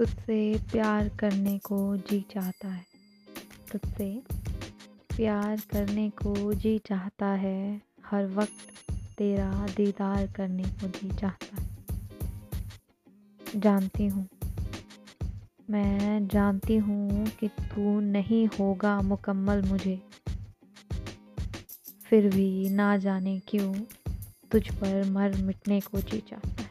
तुझसे प्यार करने को जी चाहता है। तुझसे प्यार करने को जी चाहता है। हर वक्त तेरा दीदार करने को जी चाहता है। जानती हूँ। मैं जानती हूँ कि तू नहीं होगा मुकम्मल मुझे। फिर भी ना जाने क्यों तुझ पर मर मिटने को जी चाहता है।